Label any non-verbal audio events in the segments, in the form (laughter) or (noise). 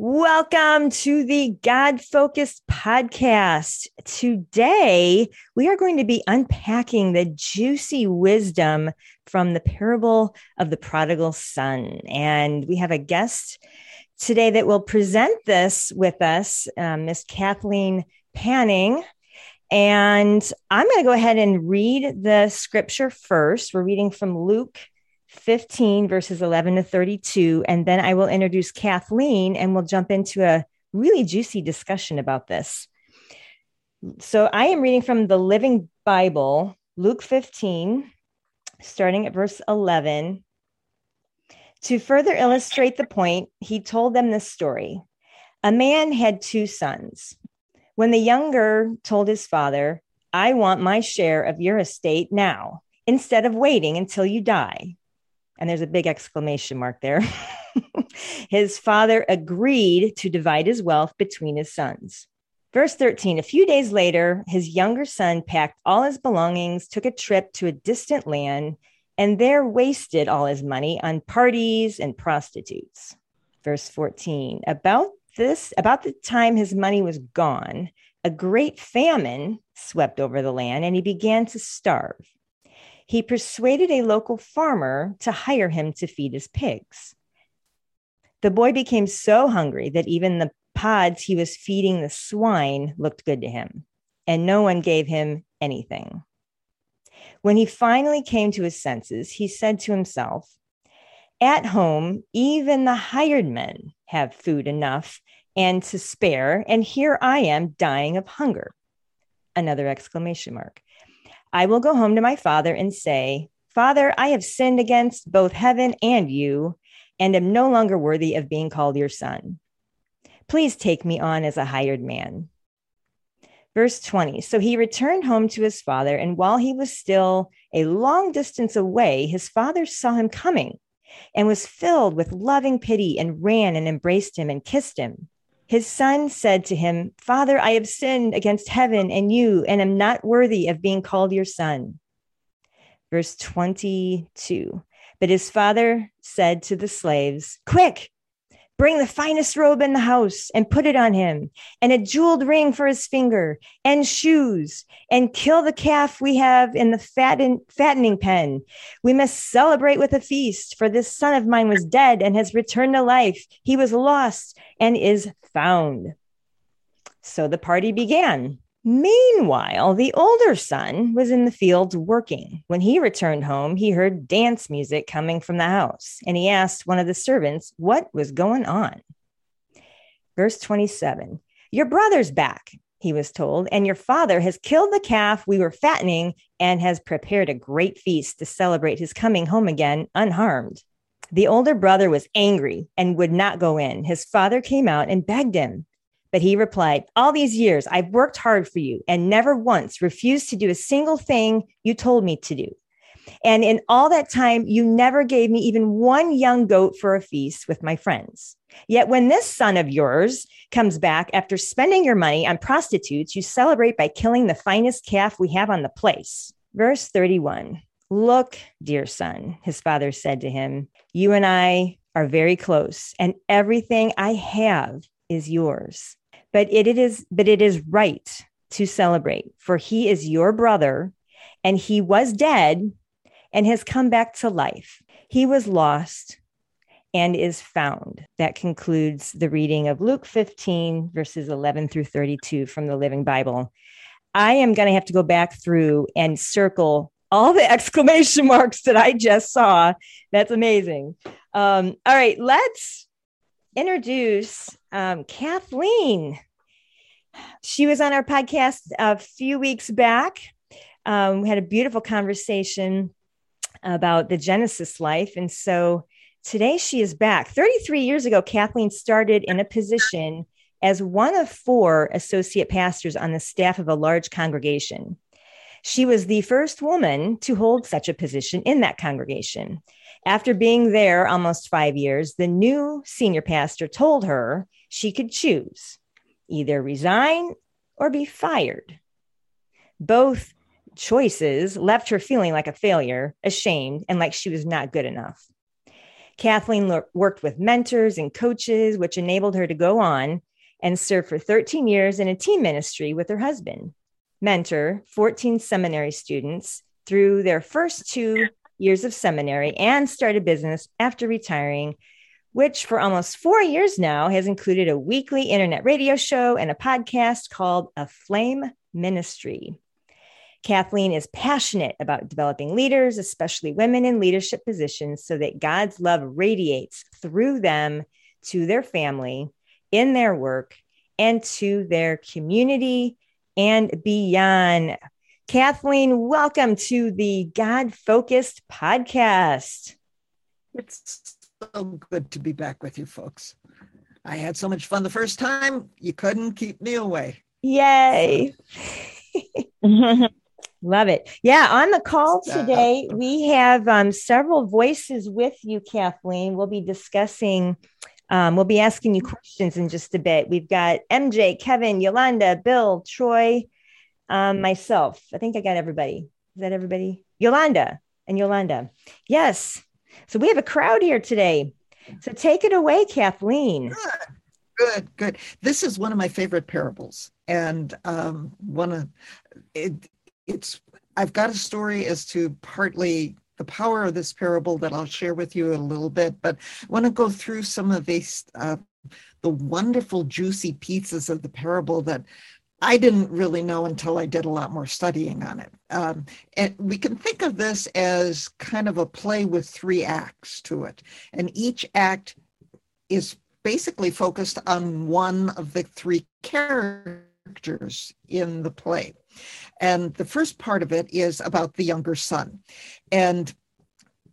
Welcome to the God Focused podcast. Today, we are going to be unpacking the juicy wisdom from the parable of the prodigal son. And we have a guest today that will present this with us, uh, Miss Kathleen Panning. And I'm going to go ahead and read the scripture first. We're reading from Luke 15, verses 11 to 32. And then I will introduce Kathleen and we'll jump into a really juicy discussion about this. So I am reading from the Living Bible, Luke 15, starting at verse 11. To further illustrate the point, he told them this story. A man had two sons. When the younger told his father, I want my share of your estate now, instead of waiting until you die. And there's a big exclamation mark there. (laughs) his father agreed to divide his wealth between his sons. Verse 13 A few days later, his younger son packed all his belongings, took a trip to a distant land, and there wasted all his money on parties and prostitutes. Verse 14 About this, about the time his money was gone, a great famine swept over the land and he began to starve he persuaded a local farmer to hire him to feed his pigs. The boy became so hungry that even the pods he was feeding the swine looked good to him, and no one gave him anything. When he finally came to his senses, he said to himself, At home, even the hired men have food enough and to spare, and here I am dying of hunger. Another exclamation mark. I will go home to my father and say, Father, I have sinned against both heaven and you, and am no longer worthy of being called your son. Please take me on as a hired man. Verse 20 So he returned home to his father, and while he was still a long distance away, his father saw him coming and was filled with loving pity and ran and embraced him and kissed him. His son said to him, Father, I have sinned against heaven and you, and am not worthy of being called your son. Verse 22 But his father said to the slaves, Quick, Bring the finest robe in the house and put it on him, and a jeweled ring for his finger, and shoes, and kill the calf we have in the fatten, fattening pen. We must celebrate with a feast, for this son of mine was dead and has returned to life. He was lost and is found. So the party began. Meanwhile, the older son was in the fields working. When he returned home, he heard dance music coming from the house, and he asked one of the servants what was going on. Verse 27 Your brother's back, he was told, and your father has killed the calf we were fattening and has prepared a great feast to celebrate his coming home again unharmed. The older brother was angry and would not go in. His father came out and begged him. But he replied, All these years I've worked hard for you and never once refused to do a single thing you told me to do. And in all that time, you never gave me even one young goat for a feast with my friends. Yet when this son of yours comes back after spending your money on prostitutes, you celebrate by killing the finest calf we have on the place. Verse 31 Look, dear son, his father said to him, You and I are very close, and everything I have is yours. But it, it is but it is right to celebrate, for he is your brother, and he was dead and has come back to life. He was lost and is found. That concludes the reading of Luke 15, verses 11 through 32 from the Living Bible. I am going to have to go back through and circle all the (laughs) exclamation marks that I just saw. That's amazing. Um, all right, let's introduce um, Kathleen. She was on our podcast a few weeks back. Um, we had a beautiful conversation about the Genesis life. And so today she is back. 33 years ago, Kathleen started in a position as one of four associate pastors on the staff of a large congregation. She was the first woman to hold such a position in that congregation. After being there almost five years, the new senior pastor told her she could choose either resign or be fired. Both choices left her feeling like a failure, ashamed, and like she was not good enough. Kathleen worked with mentors and coaches, which enabled her to go on and serve for 13 years in a team ministry with her husband, mentor 14 seminary students through their first two years of seminary, and start a business after retiring, which for almost four years now has included a weekly internet radio show and a podcast called A Flame Ministry. Kathleen is passionate about developing leaders, especially women in leadership positions, so that God's love radiates through them to their family, in their work, and to their community and beyond. Kathleen, welcome to the God Focused podcast. It's so good to be back with you folks. I had so much fun the first time, you couldn't keep me away. Yay. (laughs) Love it. Yeah, on the call today, we have um, several voices with you, Kathleen. We'll be discussing, um, we'll be asking you questions in just a bit. We've got MJ, Kevin, Yolanda, Bill, Troy, um, myself. I think I got everybody. Is that everybody? Yolanda and Yolanda. Yes. So we have a crowd here today. So take it away, Kathleen. Good, good. good. This is one of my favorite parables. And um, one of it, it's I've got a story as to partly the power of this parable that I'll share with you a little bit, but I want to go through some of these uh, the wonderful juicy pieces of the parable that I didn't really know until I did a lot more studying on it. Um, and we can think of this as kind of a play with three acts to it, and each act is basically focused on one of the three characters in the play. And the first part of it is about the younger son. And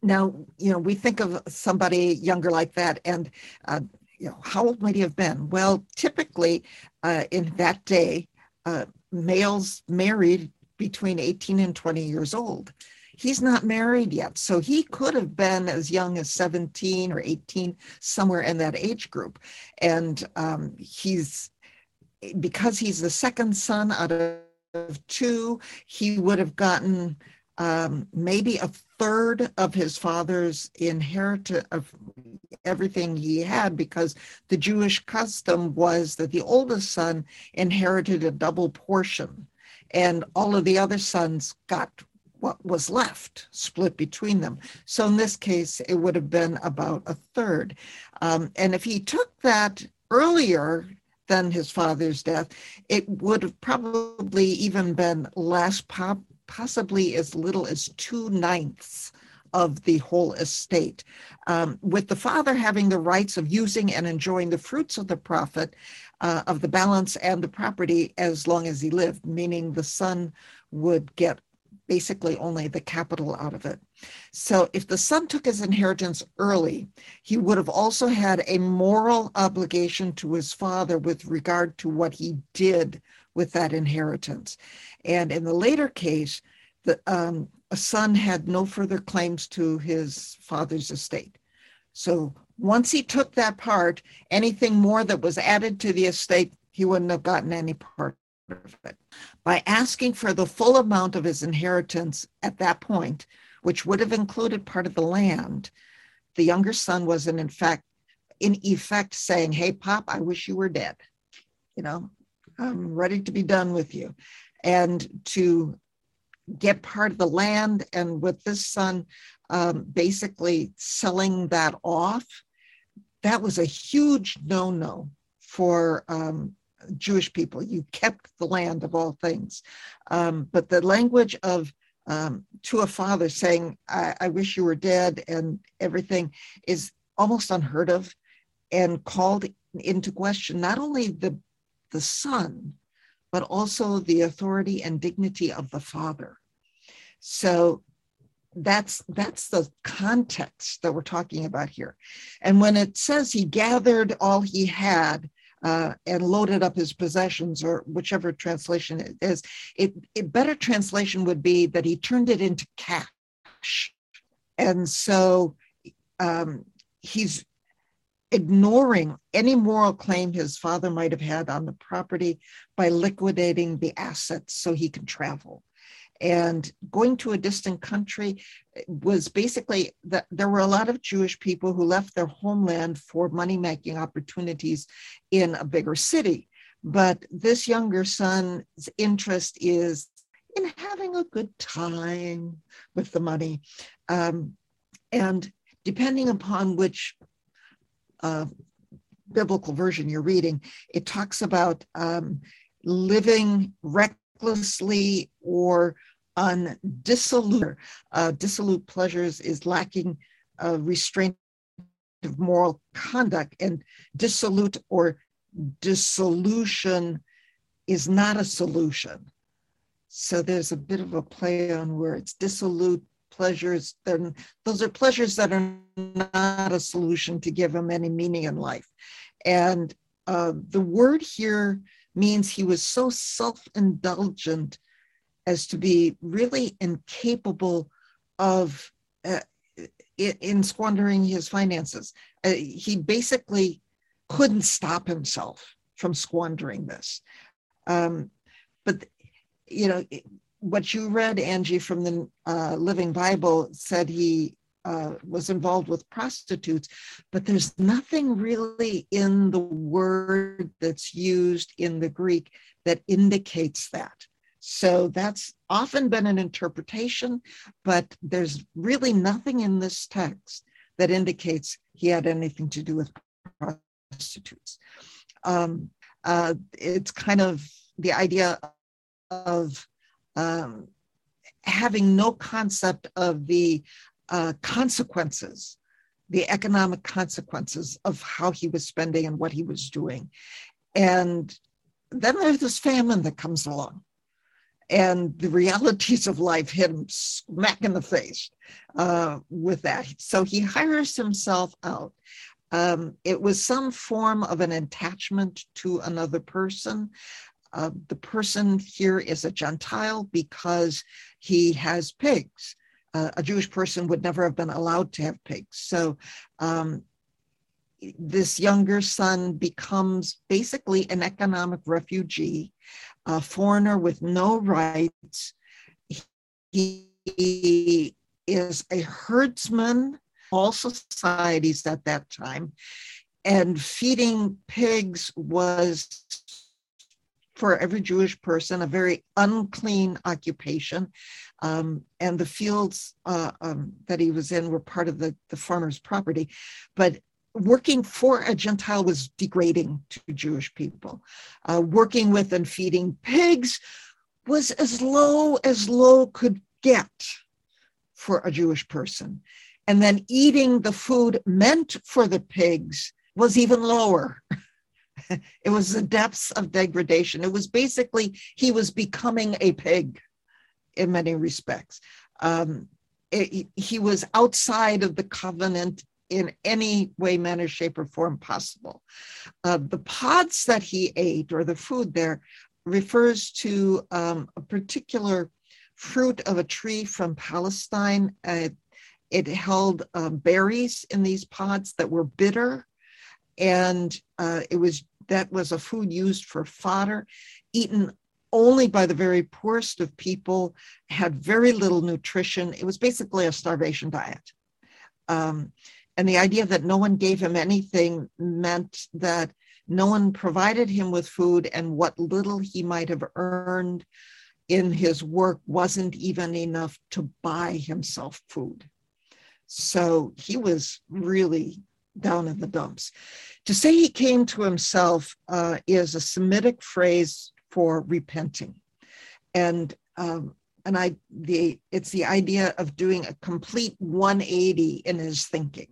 now, you know, we think of somebody younger like that, and, uh, you know, how old might he have been? Well, typically uh, in that day, uh, males married between 18 and 20 years old. He's not married yet, so he could have been as young as 17 or 18, somewhere in that age group. And um, he's, because he's the second son out of of two, he would have gotten um, maybe a third of his father's inheritance of everything he had because the Jewish custom was that the oldest son inherited a double portion and all of the other sons got what was left split between them. So in this case, it would have been about a third. Um, and if he took that earlier than his father's death, it would have probably even been less, pop, possibly as little as two ninths of the whole estate. Um, with the father having the rights of using and enjoying the fruits of the profit uh, of the balance and the property as long as he lived, meaning the son would get basically only the capital out of it. So if the son took his inheritance early, he would have also had a moral obligation to his father with regard to what he did with that inheritance. And in the later case, the um, a son had no further claims to his father's estate. So once he took that part, anything more that was added to the estate, he wouldn't have gotten any part of it. By asking for the full amount of his inheritance at that point, which would have included part of the land, the younger son was in, fact, in effect saying, Hey, Pop, I wish you were dead. You know, I'm ready to be done with you. And to get part of the land, and with this son um, basically selling that off, that was a huge no no for um, Jewish people. You kept the land of all things. Um, but the language of um, to a father saying, I, I wish you were dead and everything is almost unheard of and called into question not only the, the son, but also the authority and dignity of the father. So that's that's the context that we're talking about here and when it says he gathered all he had uh, and loaded up his possessions, or whichever translation it is. It, it better translation would be that he turned it into cash, and so um, he's ignoring any moral claim his father might have had on the property by liquidating the assets so he can travel. And going to a distant country was basically that there were a lot of Jewish people who left their homeland for money making opportunities in a bigger city. But this younger son's interest is in having a good time with the money. Um, and depending upon which uh, biblical version you're reading, it talks about um, living recklessly or on dissolute, uh, dissolute pleasures is lacking uh, restraint of moral conduct, and dissolute or dissolution is not a solution. So there's a bit of a play on words. Dissolute pleasures, then those are pleasures that are not a solution to give him any meaning in life. And uh, the word here means he was so self indulgent as to be really incapable of uh, in squandering his finances. Uh, he basically couldn't stop himself from squandering this. Um, but, you know, what you read, Angie, from the uh, Living Bible said he uh, was involved with prostitutes, but there's nothing really in the word that's used in the Greek that indicates that. So that's often been an interpretation, but there's really nothing in this text that indicates he had anything to do with prostitutes. Um, uh, it's kind of the idea of um, having no concept of the uh, consequences, the economic consequences of how he was spending and what he was doing. And then there's this famine that comes along. And the realities of life hit him smack in the face uh, with that. So he hires himself out. Um, it was some form of an attachment to another person. Uh, the person here is a Gentile because he has pigs. Uh, a Jewish person would never have been allowed to have pigs. So um, this younger son becomes basically an economic refugee, a foreigner with no rights. He is a herdsman, all societies at that time, and feeding pigs was for every Jewish person, a very unclean occupation. Um, and the fields uh, um, that he was in were part of the, the farmer's property. But working for a Gentile was degrading to Jewish people. Uh, working with and feeding pigs was as low as low could get for a Jewish person. And then eating the food meant for the pigs was even lower. (laughs) (laughs) it was the depths of degradation. It was basically he was becoming a pig in many respects. Um, it, he was outside of the covenant in any way, manner, shape, or form possible. Uh, the pods that he ate, or the food there, refers to um, a particular fruit of a tree from Palestine. Uh, it held uh, berries in these pods that were bitter and uh, it was that was a food used for fodder, eaten only by the very poorest of people, had very little nutrition. It was basically a starvation diet. Um, and the idea that no one gave him anything meant that no one provided him with food, and what little he might have earned in his work wasn't even enough to buy himself food. So he was really down in the dumps. To say he came to himself uh, is a Semitic phrase for repenting, and um, and I the it's the idea of doing a complete 180 in his thinking,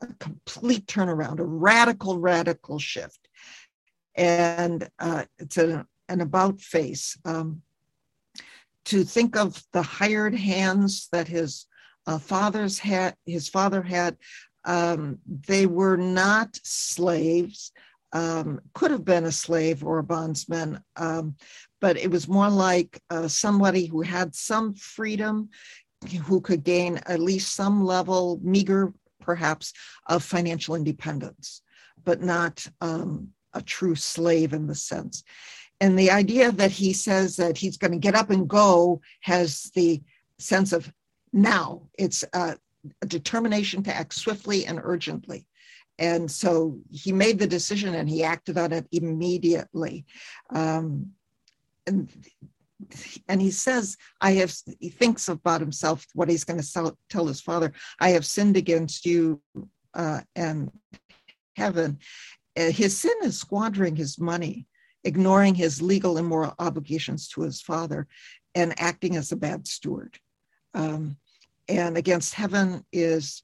a complete turnaround, a radical radical shift, and uh, it's a, an about face. Um, to think of the hired hands that his uh, father's had, his father had, um, they were not slaves, um, could have been a slave or a bondsman, um, but it was more like uh, somebody who had some freedom, who could gain at least some level, meager perhaps, of financial independence, but not um, a true slave in the sense. and the idea that he says that he's going to get up and go has the sense of now. It's a determination to act swiftly and urgently. And so he made the decision and he acted on it immediately. Um, and and he says, I have, he thinks about himself, what he's going to tell his father, I have sinned against you uh, and heaven. Uh, his sin is squandering his money, ignoring his legal and moral obligations to his father, and acting as a bad steward. Um, and against heaven is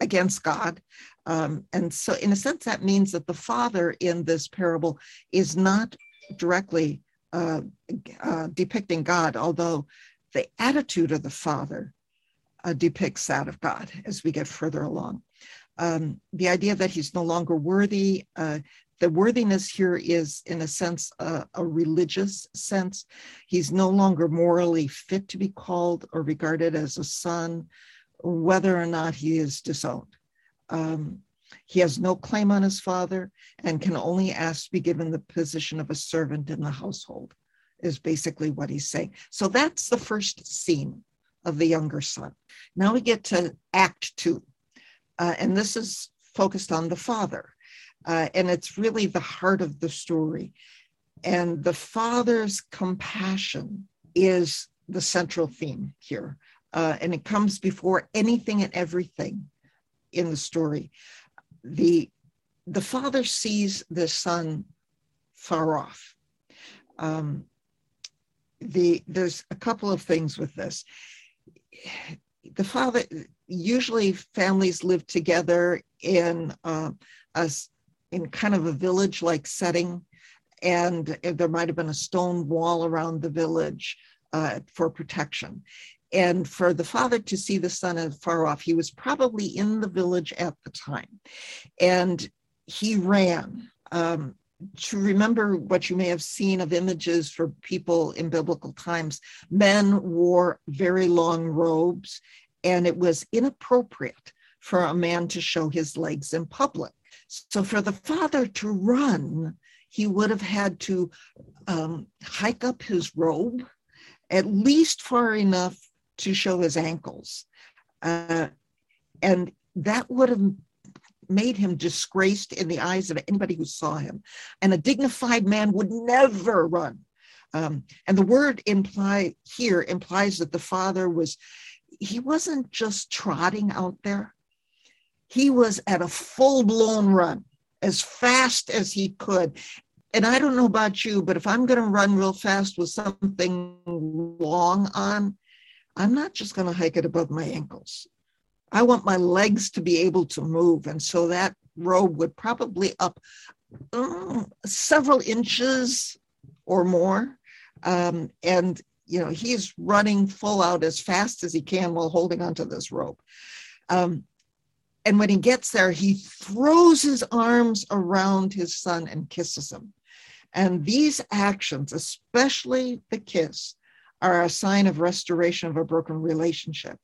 against God. Um, and so, in a sense, that means that the father in this parable is not directly uh, uh, depicting God, although the attitude of the father uh, depicts that of God as we get further along. Um, the idea that he's no longer worthy, uh, the worthiness here is, in a sense, a religious sense. He's no longer morally fit to be called or regarded as a son whether or not he is disowned. Um, he has no claim on his father and can only ask to be given the position of a servant in the household, is basically what he's saying. So that's the first scene of the younger son. Now we get to Act Two, uh, and this is focused on the father. Uh, and it's really the heart of the story. And the father's compassion is the central theme here uh, and it comes before anything and everything in the story. The the father sees the son far off. Um, the there's a couple of things with this. The father usually families live together in uh, a in kind of a village like setting, and there might have been a stone wall around the village uh, for protection and for the father to see the son far off, he was probably in the village at the time. And he ran. Um, to remember what you may have seen of images for people in biblical times, men wore very long robes, and it was inappropriate for a man to show his legs in public. So, for the father to run, he would have had to um, hike up his robe at least far enough to show his ankles. Uh, and that would have made him disgraced in the eyes of anybody who saw him. And a dignified man would never run. Um, and the word imply here implies that the father was, he wasn't just trotting out there. He was at a full blown run as fast as he could. And I don't know about you, but if I'm going to run real fast with something long on, I'm not just going to hike it above my ankles. I want my legs to be able to move. And so that robe would probably up um, several inches or more. Um, and, you know, he's running full out as fast as he can while holding onto this rope. Um, and when he gets there, he throws his arms around his son and kisses him. And these actions, especially the kiss, are a sign of restoration of a broken relationship.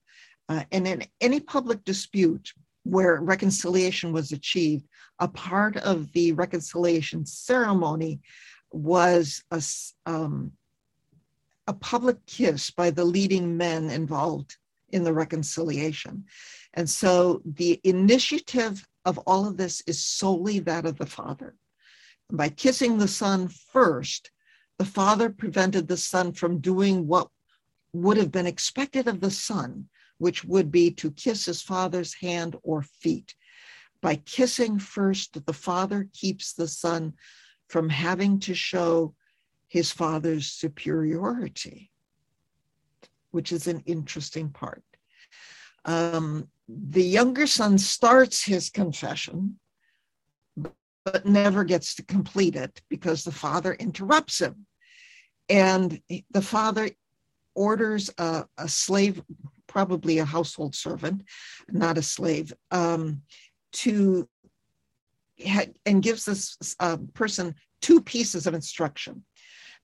Uh, and in any public dispute where reconciliation was achieved, a part of the reconciliation ceremony was a, um, a public kiss by the leading men involved in the reconciliation. And so the initiative of all of this is solely that of the father. By kissing the son first, the father prevented the son from doing what would have been expected of the son, which would be to kiss his father's hand or feet. By kissing first, the father keeps the son from having to show his father's superiority, which is an interesting part. Um, the younger son starts his confession, but never gets to complete it because the father interrupts him and the father orders a, a slave, probably a household servant, not a slave, um, to ha- and gives this uh, person two pieces of instruction.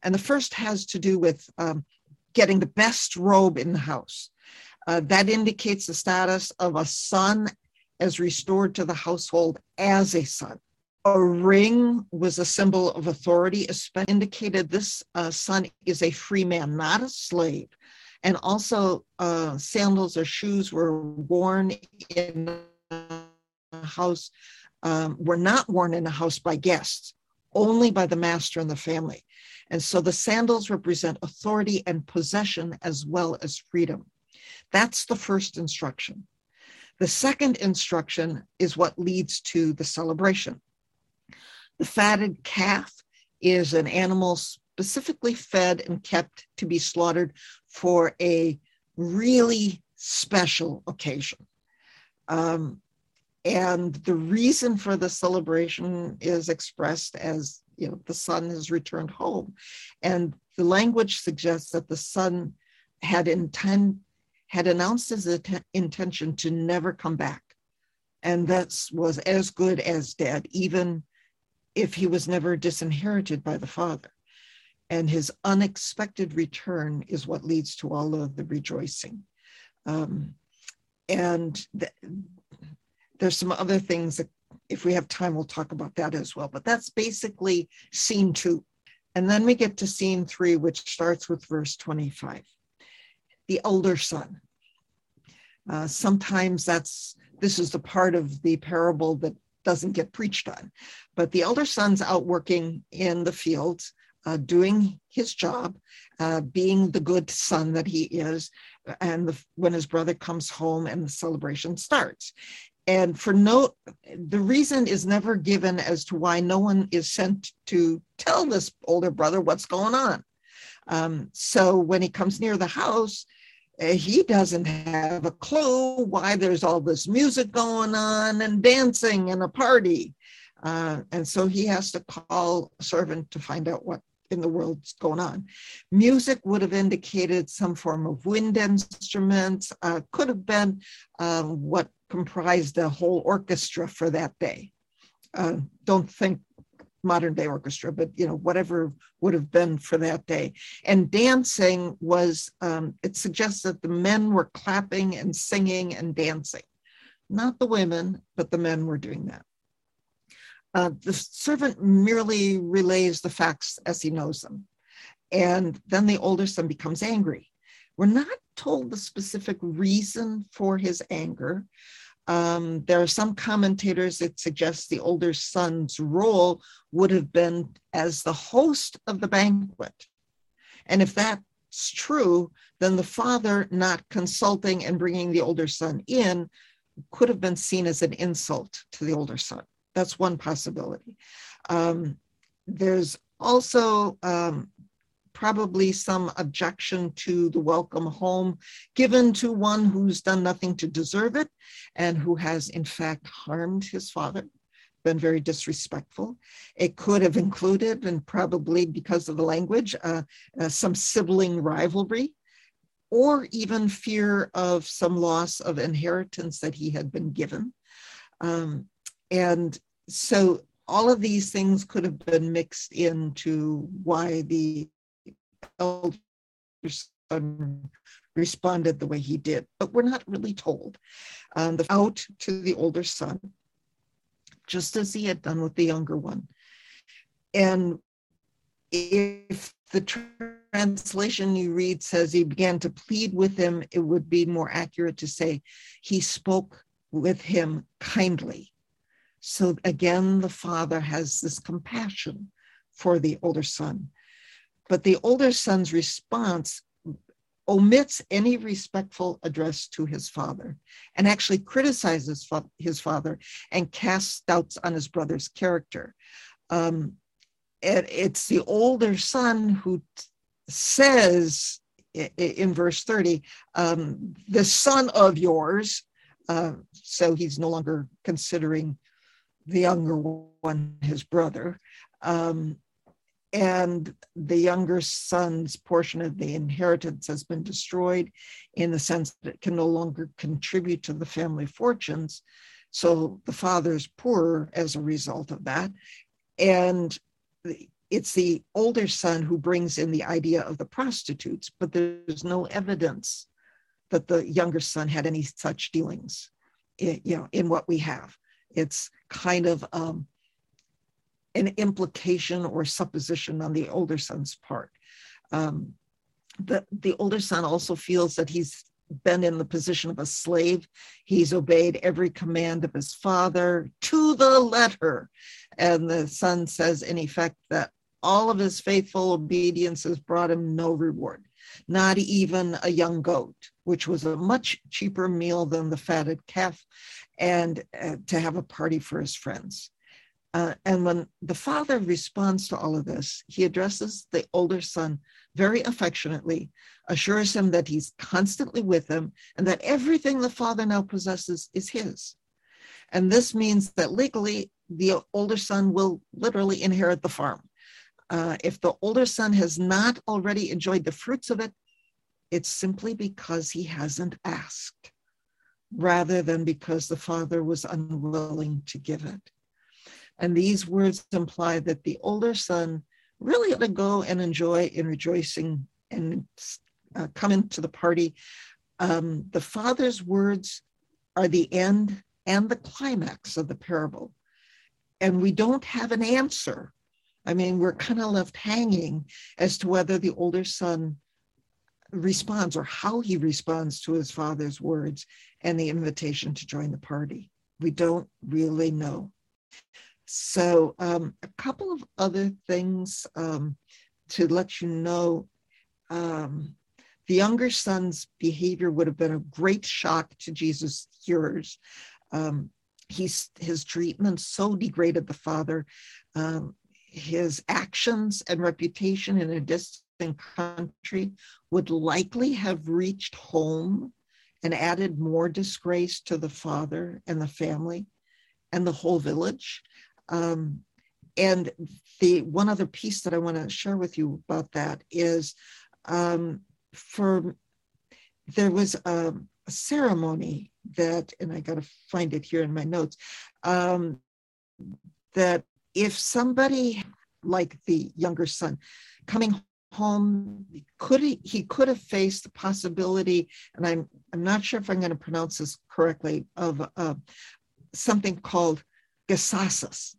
And the first has to do with um, getting the best robe in the house. Uh, that indicates the status of a son as restored to the household as a son. a ring was a symbol of authority, indicated this uh, son is a free man, not a slave. And also, uh, sandals or shoes were worn in a house, um, were not worn in a house by guests, only by the master and the family. And so the sandals represent authority and possession as well as freedom. That's the first instruction. The second instruction is what leads to the celebration. The fatted calf is an animal specifically fed and kept to be slaughtered for a really special occasion. Um, and the reason for the celebration is expressed as you know the son has returned home. And the language suggests that the son had intend had announced his att- intention to never come back. And that was as good as dead even if he was never disinherited by the father. And his unexpected return is what leads to all of the rejoicing. Um, and th- there's some other things that if we have time, we'll talk about that as well. But that's basically scene two. And then we get to scene three, which starts with verse 25. The elder son. Uh, sometimes that's this is the part of the parable that doesn't get preached on. But the elder son's out working in the fields, uh, doing his job, uh, being the good son that he is. And the, when his brother comes home and the celebration starts and for no the reason is never given as to why no one is sent to tell this older brother what's going on. Um, so when he comes near the house uh, he doesn't have a clue why there's all this music going on and dancing and a party. Uh, and so he has to call a servant to find out what in the world's going on. Music would have indicated some form of wind instruments, uh, could have been um, what comprised the whole orchestra for that day. Uh, don't think modern day orchestra, but you know whatever would have been for that day. And dancing was um, it suggests that the men were clapping and singing and dancing, not the women, but the men were doing that. Uh, the servant merely relays the facts as he knows them, and then the older son becomes angry. We're not told the specific reason for his anger, um, there are some commentators that suggest the older son's role would have been as the host of the banquet. And if that's true, then the father not consulting and bringing the older son in could have been seen as an insult to the older son. That's one possibility. Um, there's also um, probably some objection to the welcome home given to one who's done nothing to deserve it and who has, in fact, harmed his father, been very disrespectful. It could have included, and probably because of the language, uh, uh, some sibling rivalry or even fear of some loss of inheritance that he had been given. Um, and so all of these things could have been mixed into why the elder son responded the way he did, but we're not really told. Um, the out to the older son, just as he had done with the younger one. And if the translation you read says he began to plead with him, it would be more accurate to say he spoke with him kindly. So again, the father has this compassion for the older son. But the older son's response omits any respectful address to his father and actually criticizes his father and casts doubts on his brother's character. Um, it's the older son who says in verse 30, um, the son of yours, uh, so he's no longer considering the younger one his brother, um, and the younger son's portion of the inheritance has been destroyed in the sense that it can no longer contribute to the family fortunes. So the father's poorer as a result of that. And it's the older son who brings in the idea of the prostitutes, but there's no evidence that the younger son had any such dealings in, you know, in what we have. It's kind of um, an implication or supposition on the older son's part. Um, the, the older son also feels that he's been in the position of a slave. He's obeyed every command of his father to the letter. And the son says, in effect, that all of his faithful obedience has brought him no reward, not even a young goat, which was a much cheaper meal than the fatted calf, and uh, to have a party for his friends. Uh, and when the father responds to all of this, he addresses the older son very affectionately, assures him that he's constantly with him and that everything the father now possesses is his. And this means that legally, the older son will literally inherit the farm. Uh, if the older son has not already enjoyed the fruits of it, it's simply because he hasn't asked, rather than because the father was unwilling to give it. And these words imply that the older son really ought to go and enjoy in rejoicing and uh, come into the party. Um, the father's words are the end and the climax of the parable. And we don't have an answer. I mean, we're kind of left hanging as to whether the older son responds or how he responds to his father's words and the invitation to join the party. We don't really know. So, um, a couple of other things um, to let you know. Um, the younger son's behavior would have been a great shock to Jesus' hearers. Um, he's, his treatment so degraded the father. Um, his actions and reputation in a distant country would likely have reached home and added more disgrace to the father and the family and the whole village. Um, and the one other piece that I want to share with you about that is um, for there was a, a, ceremony that, and I got to find it here in my notes, um, that if somebody like the younger son coming home could he, he could have faced the possibility and i'm i'm not sure if i'm going to pronounce this correctly of uh, something called Gesassus.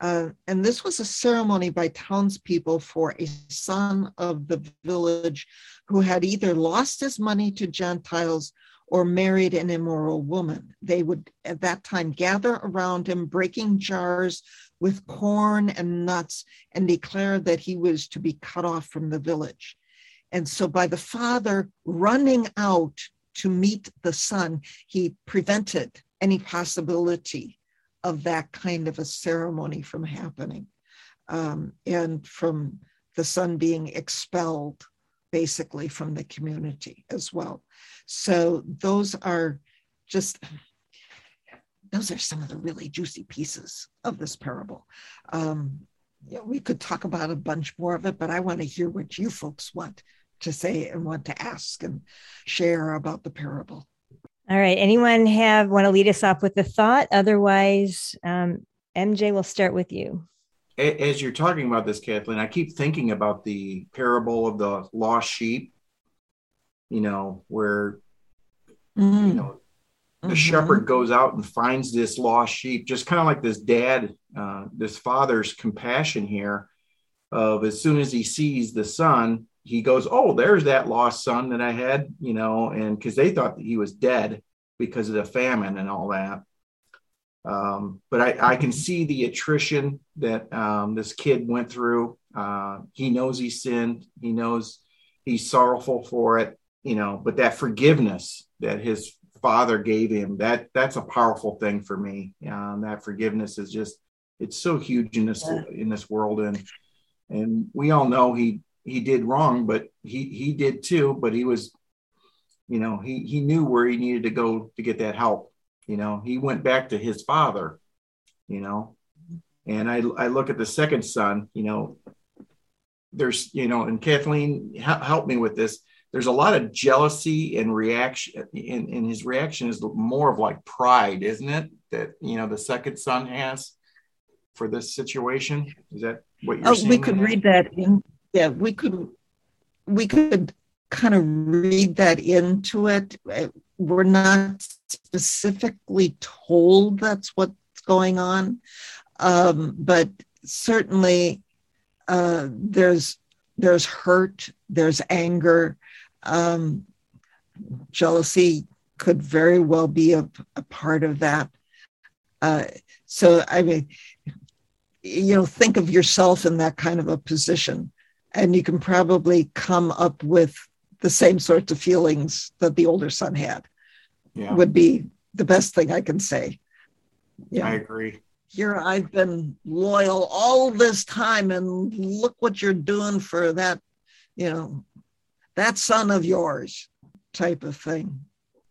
Uh, and this was a ceremony by townspeople for a son of the village who had either lost his money to Gentiles or married an immoral woman. They would at that time gather around him, breaking jars with corn and nuts, and declared that he was to be cut off from the village. And so, by the father running out to meet the son, he prevented any possibility of that kind of a ceremony from happening um, and from the son being expelled basically from the community as well. So those are just those are some of the really juicy pieces of this parable. Um, yeah, we could talk about a bunch more of it, but I want to hear what you folks want to say and want to ask and share about the parable. All right. Anyone have want to lead us off with a thought? Otherwise, um, MJ, will start with you. As you're talking about this, Kathleen, I keep thinking about the parable of the lost sheep. You know, where mm. you know the mm-hmm. shepherd goes out and finds this lost sheep, just kind of like this dad, uh, this father's compassion here. Of as soon as he sees the son, he goes, "Oh, there's that lost son that I had," you know, and because they thought that he was dead because of the famine and all that. Um, but I, I, can see the attrition that um, this kid went through. Uh, he knows he sinned. He knows he's sorrowful for it, you know. But that forgiveness that his father gave him that that's a powerful thing for me. Um, that forgiveness is just it's so huge in this yeah. in this world, and and we all know he he did wrong, but he he did too. But he was, you know, he he knew where he needed to go to get that help. You know, he went back to his father. You know, and I I look at the second son. You know, there's you know, and Kathleen help me with this. There's a lot of jealousy and reaction, and, and his reaction is more of like pride, isn't it? That you know the second son has for this situation. Is that what you're? Oh, we could read that in yeah, we could we could kind of read that into it. We're not specifically told that's what's going on, um, but certainly uh, there's there's hurt, there's anger, um, jealousy could very well be a, a part of that. Uh, so I mean, you know, think of yourself in that kind of a position, and you can probably come up with the same sorts of feelings that the older son had. Yeah. Would be the best thing I can say. Yeah, I agree. Here I've been loyal all this time, and look what you're doing for that, you know, that son of yours, type of thing.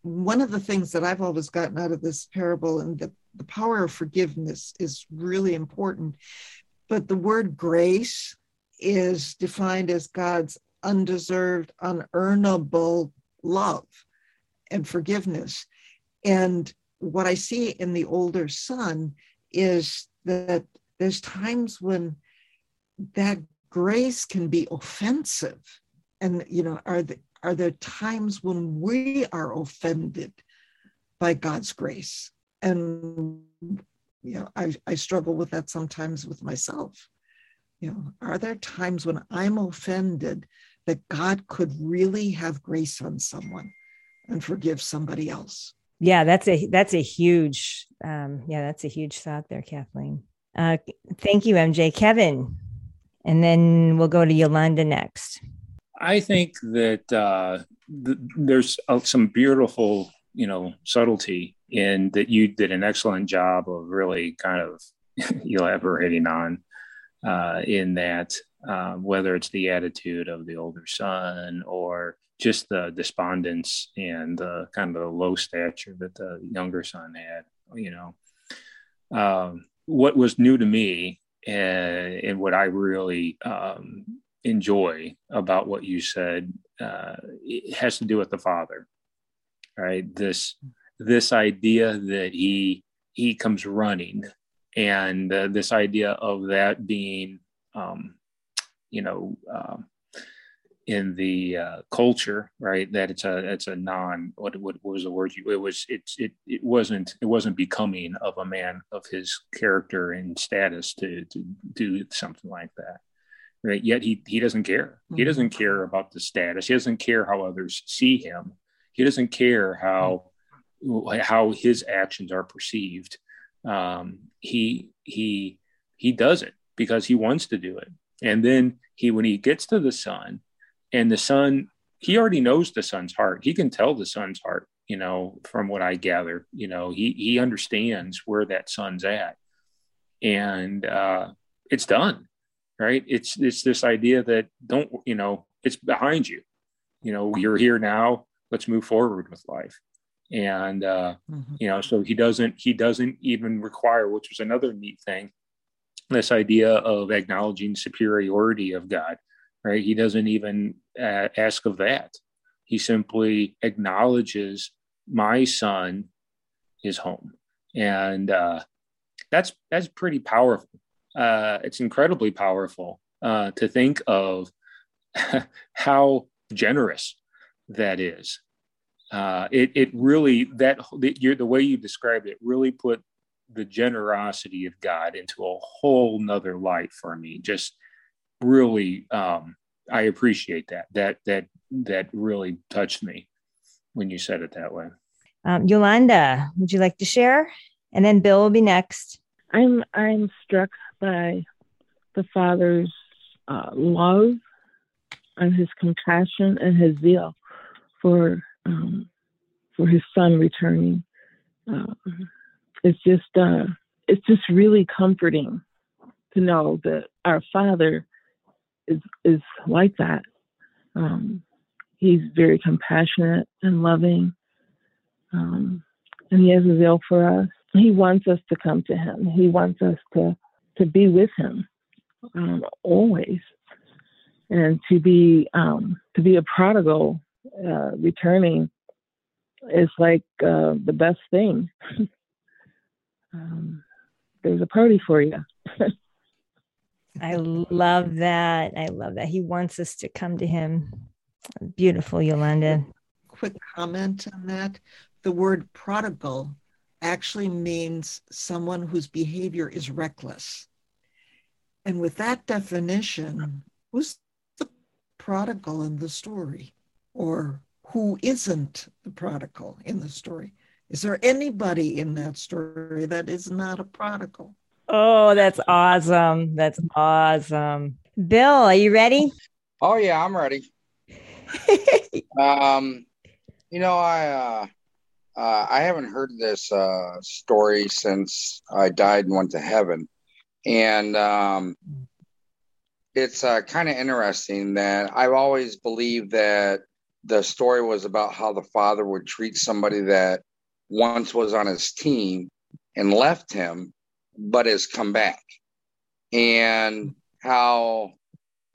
One of the things that I've always gotten out of this parable, and the, the power of forgiveness is really important, but the word grace is defined as God's undeserved, unearnable love and forgiveness. And what I see in the older son is that there's times when that grace can be offensive. And, you know, are, the, are there times when we are offended by God's grace? And, you know, I, I struggle with that sometimes with myself. You know, are there times when I'm offended that God could really have grace on someone and forgive somebody else? Yeah, that's a that's a huge um, yeah, that's a huge thought there, Kathleen. Uh, thank you, MJ. Kevin, and then we'll go to Yolanda next. I think that uh, th- there's uh, some beautiful, you know, subtlety in that you did an excellent job of really kind of (laughs) elaborating on uh, in that uh, whether it's the attitude of the older son or just the despondence and the kind of the low stature that the younger son had, you know. Um, what was new to me and, and what I really um, enjoy about what you said uh, it has to do with the father, right? This this idea that he he comes running, and uh, this idea of that being, um, you know, um, in the uh, culture, right? That it's a it's a non what, what was the word you it was it's it it wasn't it wasn't becoming of a man of his character and status to to do something like that, right? Yet he he doesn't care. Mm-hmm. He doesn't care about the status. He doesn't care how others see him. He doesn't care how mm-hmm. how his actions are perceived. Um, he he he does it because he wants to do it, and then he when he gets to the son and the son he already knows the son's heart he can tell the son's heart you know from what i gather you know he he understands where that son's at and uh it's done right it's it's this idea that don't you know it's behind you you know you're here now let's move forward with life and uh mm-hmm. you know so he doesn't he doesn't even require which was another neat thing this idea of acknowledging superiority of god right? He doesn't even uh, ask of that. He simply acknowledges my son is home, and uh, that's that's pretty powerful. Uh, it's incredibly powerful uh, to think of (laughs) how generous that is. Uh, it it really that the, the way you described it really put the generosity of God into a whole nother light for me. Just really um, I appreciate that. That that that really touched me when you said it that way. Um, Yolanda, would you like to share? And then Bill will be next. I'm I'm struck by the father's uh, love and his compassion and his zeal for um, for his son returning. Uh, it's just uh, it's just really comforting to know that our Father is is like that. Um, he's very compassionate and loving, um, and he has a zeal for us. He wants us to come to him. He wants us to to be with him um, always, and to be um, to be a prodigal uh, returning is like uh, the best thing. (laughs) Um, there's a party for you. (laughs) I love that. I love that. He wants us to come to him. Beautiful, Yolanda. Quick comment on that. The word prodigal actually means someone whose behavior is reckless. And with that definition, who's the prodigal in the story? Or who isn't the prodigal in the story? Is there anybody in that story that is not a prodigal? Oh, that's awesome. That's awesome. Bill, are you ready? Oh yeah, I'm ready. (laughs) um, you know, I uh, uh, I haven't heard this uh, story since I died and went to heaven, and um, it's uh, kind of interesting that I've always believed that the story was about how the father would treat somebody that once was on his team and left him, but has come back, and how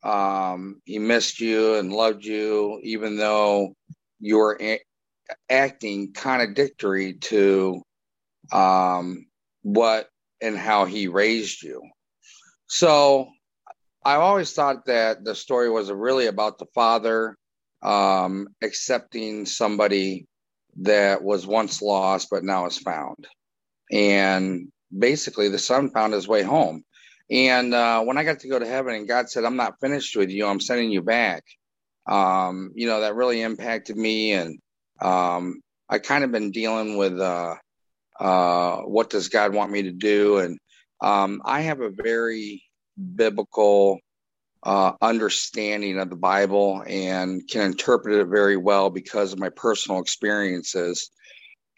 um, he missed you and loved you, even though you were acting contradictory to um, what and how he raised you. So I always thought that the story was really about the father um, accepting somebody that was once lost but now is found. And basically, the son found his way home. And uh, when I got to go to heaven and God said, I'm not finished with you, I'm sending you back, um, you know, that really impacted me. And um, I kind of been dealing with uh, uh, what does God want me to do? And um, I have a very biblical uh, understanding of the Bible and can interpret it very well because of my personal experiences.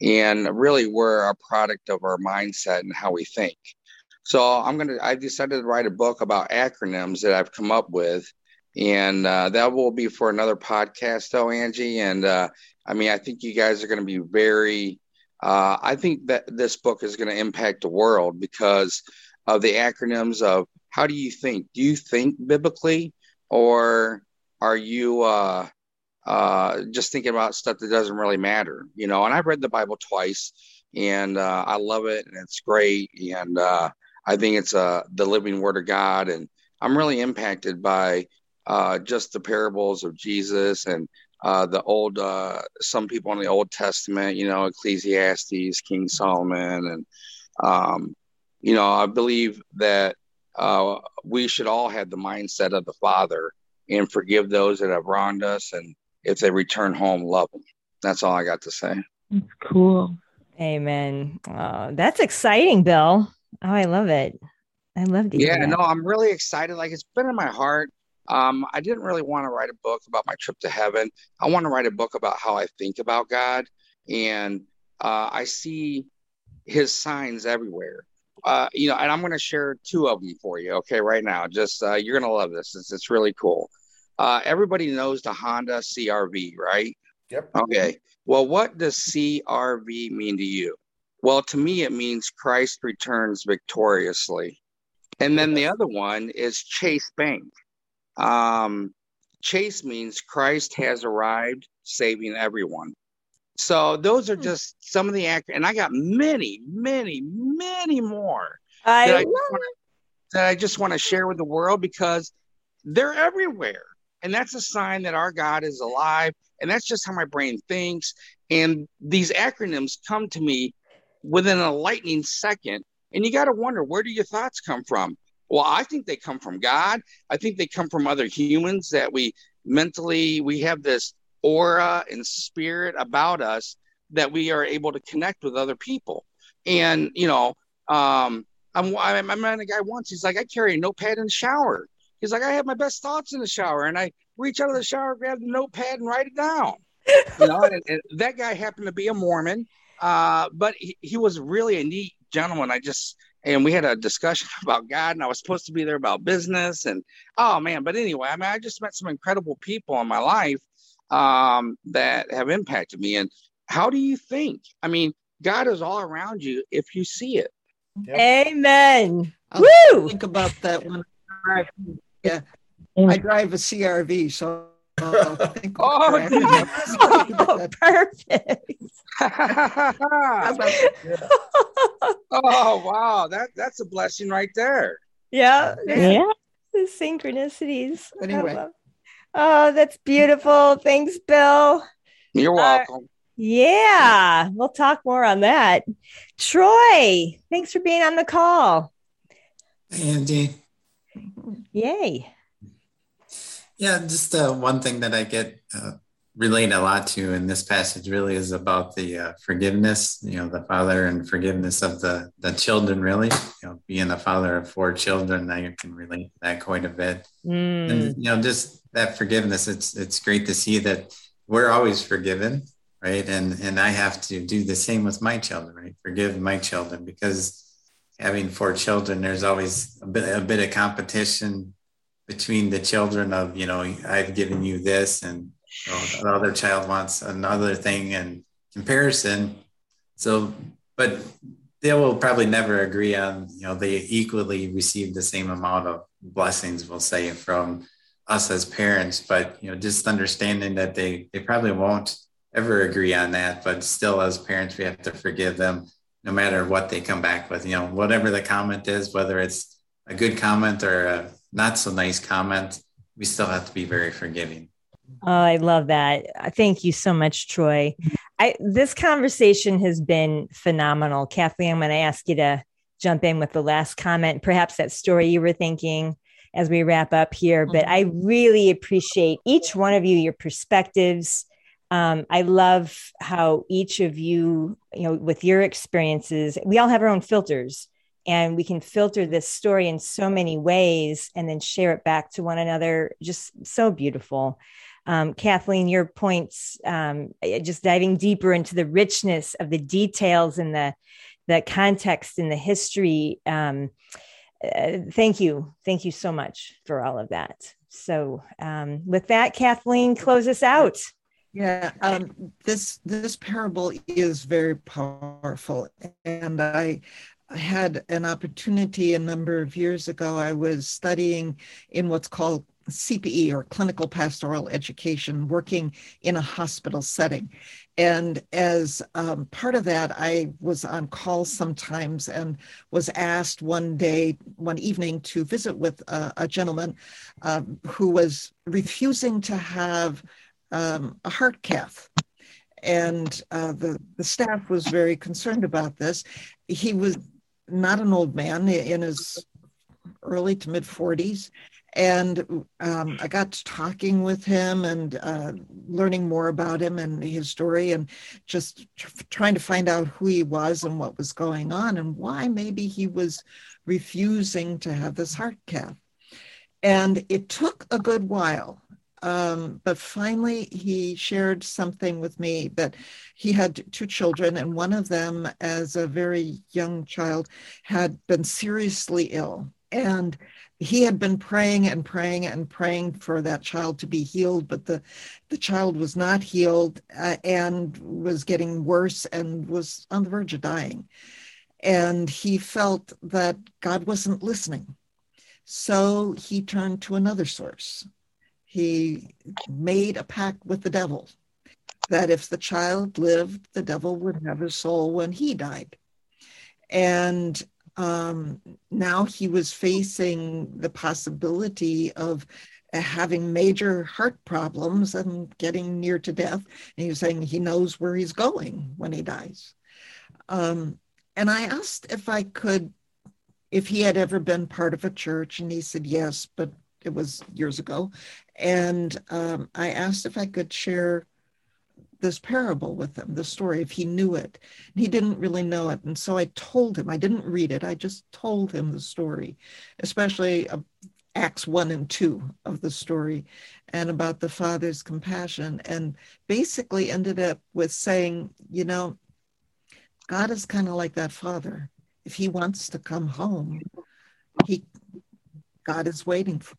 And really, we're a product of our mindset and how we think. So I'm gonna. I decided to write a book about acronyms that I've come up with, and uh, that will be for another podcast, though, Angie. And uh, I mean, I think you guys are going to be very. Uh, I think that this book is going to impact the world because of the acronyms of how do you think? Do you think biblically, or are you uh, uh, just thinking about stuff that doesn't really matter? You know, and I've read the Bible twice, and uh, I love it, and it's great, and uh, I think it's uh, the living word of God. And I'm really impacted by uh, just the parables of Jesus and uh, the old, uh, some people in the Old Testament, you know, Ecclesiastes, King Solomon. And, um, you know, I believe that uh, we should all have the mindset of the Father and forgive those that have wronged us. And if they return home, love them. That's all I got to say. That's cool. Amen. Oh, that's exciting, Bill. Oh, I love it. I love to Yeah, no, I'm really excited. Like it's been in my heart. Um, I didn't really want to write a book about my trip to heaven. I want to write a book about how I think about God, and uh, I see His signs everywhere. Uh, you know, and I'm going to share two of them for you. Okay, right now, just uh, you're going to love this. It's, it's really cool. Uh, everybody knows the Honda CRV, right? Yep. Okay. Well, what does CRV mean to you? Well, to me, it means Christ returns victoriously. And then the other one is Chase Bank. Um, Chase means Christ has arrived, saving everyone. So those are hmm. just some of the act, and I got many, many, many more I that, I I wanna, that I just want to share with the world because they're everywhere, and that's a sign that our God is alive. And that's just how my brain thinks. And these acronyms come to me within a lightning second. And you got to wonder where do your thoughts come from? Well, I think they come from God. I think they come from other humans that we mentally we have this aura and spirit about us that we are able to connect with other people. And you know, um, I'm I, met a guy once. He's like, I carry a notepad in the shower. He's like, I have my best thoughts in the shower, and I reach out of the shower, grab the notepad, and write it down. you know, and, and that guy happened to be a Mormon, uh, but he, he was really a neat gentleman. I just and we had a discussion (laughs) about God, and I was supposed to be there about business, and oh man! But anyway, I mean, I just met some incredible people in my life um, that have impacted me. And how do you think? I mean, God is all around you if you see it. Yep. Amen. I'll Woo! Think about that when I drive. Yeah, I drive a CRV, so (laughs) Oh, oh, (laughs) perfect. (laughs) oh wow, that that's a blessing right there. Yeah, yeah. The synchronicities. Anyway, oh, that's beautiful. Thanks, Bill. You're welcome. Uh, yeah, we'll talk more on that. Troy, thanks for being on the call. Andy. Yay. Yeah, just uh, one thing that I get uh, relate a lot to in this passage really is about the uh, forgiveness, you know, the father and forgiveness of the the children. Really, you know, being a father of four children, I can relate to that quite a bit. Mm. And you know, just that forgiveness. It's it's great to see that we're always forgiven, right? And and I have to do the same with my children, right? Forgive my children because having four children, there's always a bit a bit of competition between the children of you know I've given you this and you know, the other child wants another thing and comparison. So, but they will probably never agree on you know they equally receive the same amount of blessings we'll say from us as parents. But you know just understanding that they they probably won't ever agree on that. But still as parents we have to forgive them no matter what they come back with. You know whatever the comment is whether it's a good comment or a not so nice comment we still have to be very forgiving oh i love that thank you so much troy I, this conversation has been phenomenal kathleen i'm going to ask you to jump in with the last comment perhaps that story you were thinking as we wrap up here. But I mm-hmm. really appreciate each one of you, your perspectives. Um, I love how each of you, you know, with your experiences, we all have our own filters and we can filter this story in so many ways and then share it back to one another. Just so beautiful. Um, Kathleen, your points, um, just diving deeper into the richness of the details and the the context and the history. Um, uh, thank you. Thank you so much for all of that. So, um, with that, Kathleen, close us out. Yeah, um, this this parable is very powerful, and I had an opportunity a number of years ago. I was studying in what's called CPE or clinical pastoral education, working in a hospital setting. And as um, part of that, I was on call sometimes and was asked one day, one evening, to visit with a, a gentleman um, who was refusing to have um, a heart cath. And uh, the, the staff was very concerned about this. He was not an old man in his early to mid 40s and um, I got to talking with him and uh, learning more about him and his story, and just tr- trying to find out who he was and what was going on and why maybe he was refusing to have this heart cath. And it took a good while. Um, but finally, he shared something with me that he had two children, and one of them, as a very young child, had been seriously ill. And he had been praying and praying and praying for that child to be healed, but the, the child was not healed uh, and was getting worse and was on the verge of dying. And he felt that God wasn't listening. So he turned to another source. He made a pact with the devil that if the child lived, the devil would have his soul when he died. And um, now he was facing the possibility of having major heart problems and getting near to death. And he was saying he knows where he's going when he dies. Um, and I asked if I could, if he had ever been part of a church, and he said yes, but it was years ago. And um, I asked if I could share this parable with him, the story, if he knew it. He didn't really know it. And so I told him, I didn't read it, I just told him the story, especially uh, Acts 1 and 2 of the story and about the father's compassion. And basically ended up with saying, you know, God is kind of like that father. If he wants to come home, he God is waiting for.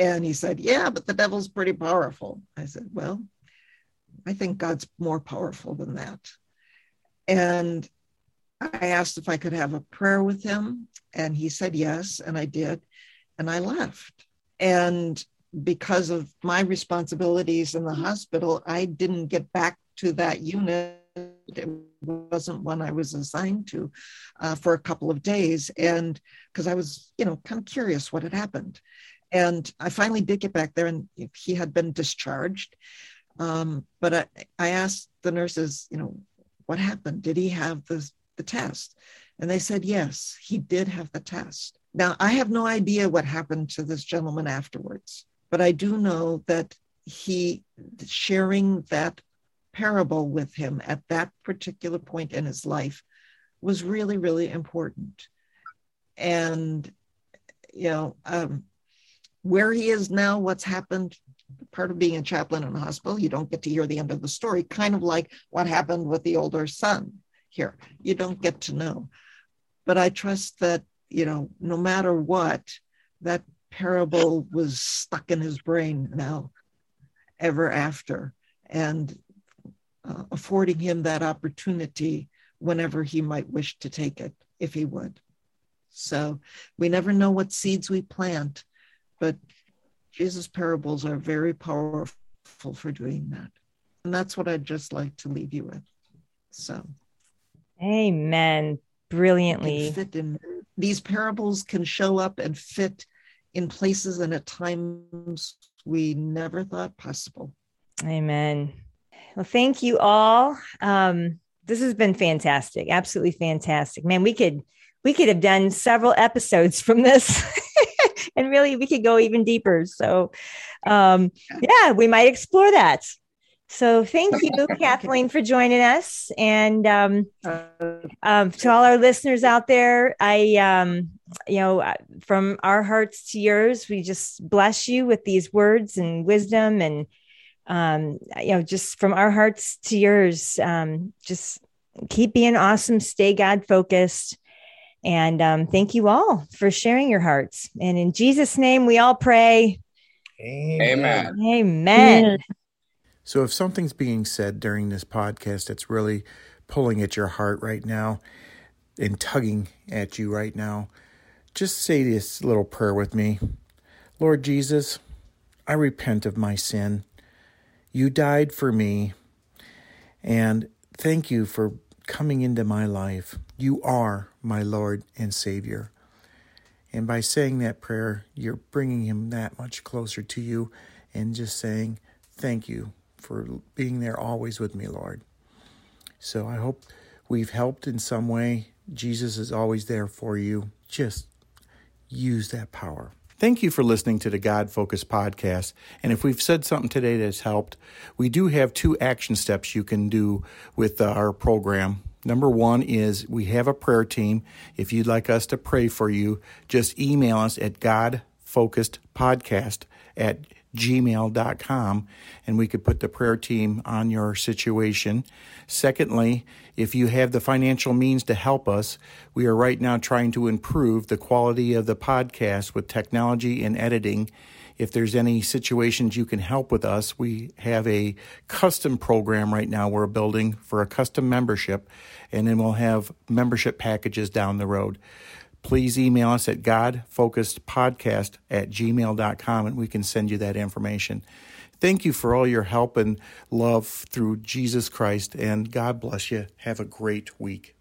And he said, Yeah, but the devil's pretty powerful. I said, Well, I think God's more powerful than that. And I asked if I could have a prayer with him, and he said yes, and I did. And I left. And because of my responsibilities in the hospital, I didn't get back to that unit. It wasn't one I was assigned to uh, for a couple of days. And because I was, you know, kind of curious what had happened. And I finally did get back there, and he had been discharged. Um, but I, I asked the nurses, you know, what happened? Did he have the, the test? And they said, yes, he did have the test. Now, I have no idea what happened to this gentleman afterwards, but I do know that he sharing that parable with him at that particular point in his life was really, really important. And, you know, um, where he is now, what's happened, part of being a chaplain in a hospital, you don't get to hear the end of the story, kind of like what happened with the older son here. You don't get to know. But I trust that, you know, no matter what, that parable was stuck in his brain now, ever after, and uh, affording him that opportunity whenever he might wish to take it, if he would. So we never know what seeds we plant, but Jesus' parables are very powerful for doing that. And that's what I'd just like to leave you with. So, amen. Brilliantly. Fit in, these parables can show up and fit in places and at times we never thought possible. Amen. Well, thank you all. Um, this has been fantastic. Absolutely fantastic. Man, we could we could have done several episodes from this. (laughs) and really we could go even deeper. So um yeah, we might explore that. So thank you, (laughs) Kathleen, for joining us. And um, um, to all our listeners out there, I, um, you know, from our hearts to yours, we just bless you with these words and wisdom and, um, you know, just from our hearts to yours, um, just keep being awesome, stay God focused. And um, thank you all for sharing your hearts. And in Jesus' name, we all pray. Amen. Amen. Amen. So, if something's being said during this podcast that's really pulling at your heart right now and tugging at you right now, just say this little prayer with me Lord Jesus, I repent of my sin. You died for me, and thank you for coming into my life. You are my Lord and Savior. And by saying that prayer, you're bringing him that much closer to you and just saying, Thank you for being there always with me, Lord. So I hope we've helped in some way. Jesus is always there for you. Just use that power. Thank you for listening to the God Focus podcast. And if we've said something today that's helped, we do have two action steps you can do with our program. Number one is we have a prayer team. If you'd like us to pray for you, just email us at godfocusedpodcast at gmail.com and we could put the prayer team on your situation. Secondly, if you have the financial means to help us, we are right now trying to improve the quality of the podcast with technology and editing. If there's any situations you can help with us, we have a custom program right now we're building for a custom membership, and then we'll have membership packages down the road please email us at godfocusedpodcast at gmail.com and we can send you that information. Thank you for all your help and love through Jesus Christ, and God bless you. Have a great week.